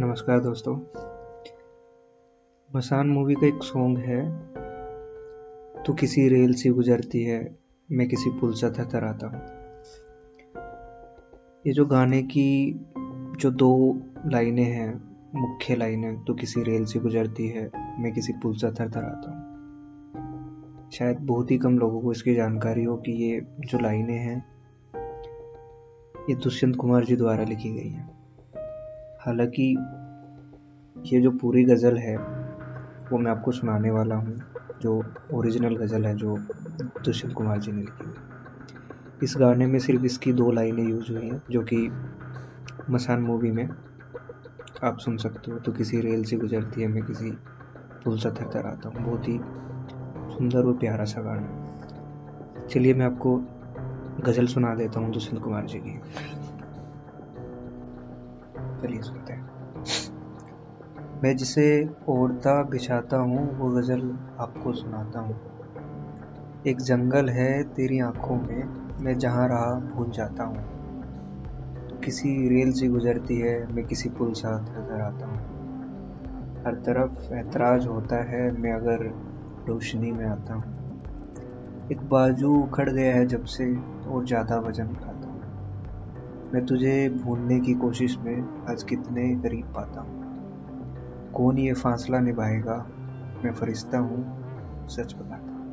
नमस्कार दोस्तों। मसान मूवी का एक सॉन्ग है तो किसी रेल से गुजरती है, मैं किसी पुल से सा थरथराता हूँ। ये जो गाने की, जो दो लाइनें हैं, मुख्य लाइनें तो किसी रेल से गुजरती है, मैं किसी पुल से थर सा थरथराता हूँ। शायद बहुत ही कम लोगों को इसकी जानकारी हो कि ये जो लाइनें हैं, ये दुष्यंत कुमार जी द्वारा लिखी गई हैं। हालाँकि ये जो पूरी गज़ल है, वो मैं आपको सुनाने वाला हूँ, जो ओरिजिनल गज़ल है, जो दुष्यंत कुमार जी ने लिखी है। इस गाने में सिर्फ़ इसकी दो लाइनें यूज़ हुई हैं, जो कि मसान मूवी में आप सुन सकते हो। तो किसी रेल से गुजरती है, मैं किसी पुल से थर आता हूँ। बहुत ही सुंदर और प्यारा सा गाना चलिए मैं आपको गज़ल सुना देता हूँ दुष्यंत कुमार जी की। चलिए सुनते हैं। मैं जिसे ओढ़ता, बिछाता हूँ, वो गज़ल आपको सुनाता हूँ। एक जंगल है तेरी आँखों में, मैं जहाँ रहा भूल जाता हूँ। किसी रेल से गुजरती है, मैं किसी पुल साथ नज़र आता हूँ। हर तरफ़ ऐतराज होता है, मैं अगर रोशनी में आता हूँ। एक बाजू उखड़ गया है जब से, और ज़्यादा वज़न उठाता मैं तुझे भूलने की कोशिश में आज कितने करीब पाता हूँ। कौन ये फासला निभाएगा? मैं फरिश्ता हूँ, सच बताता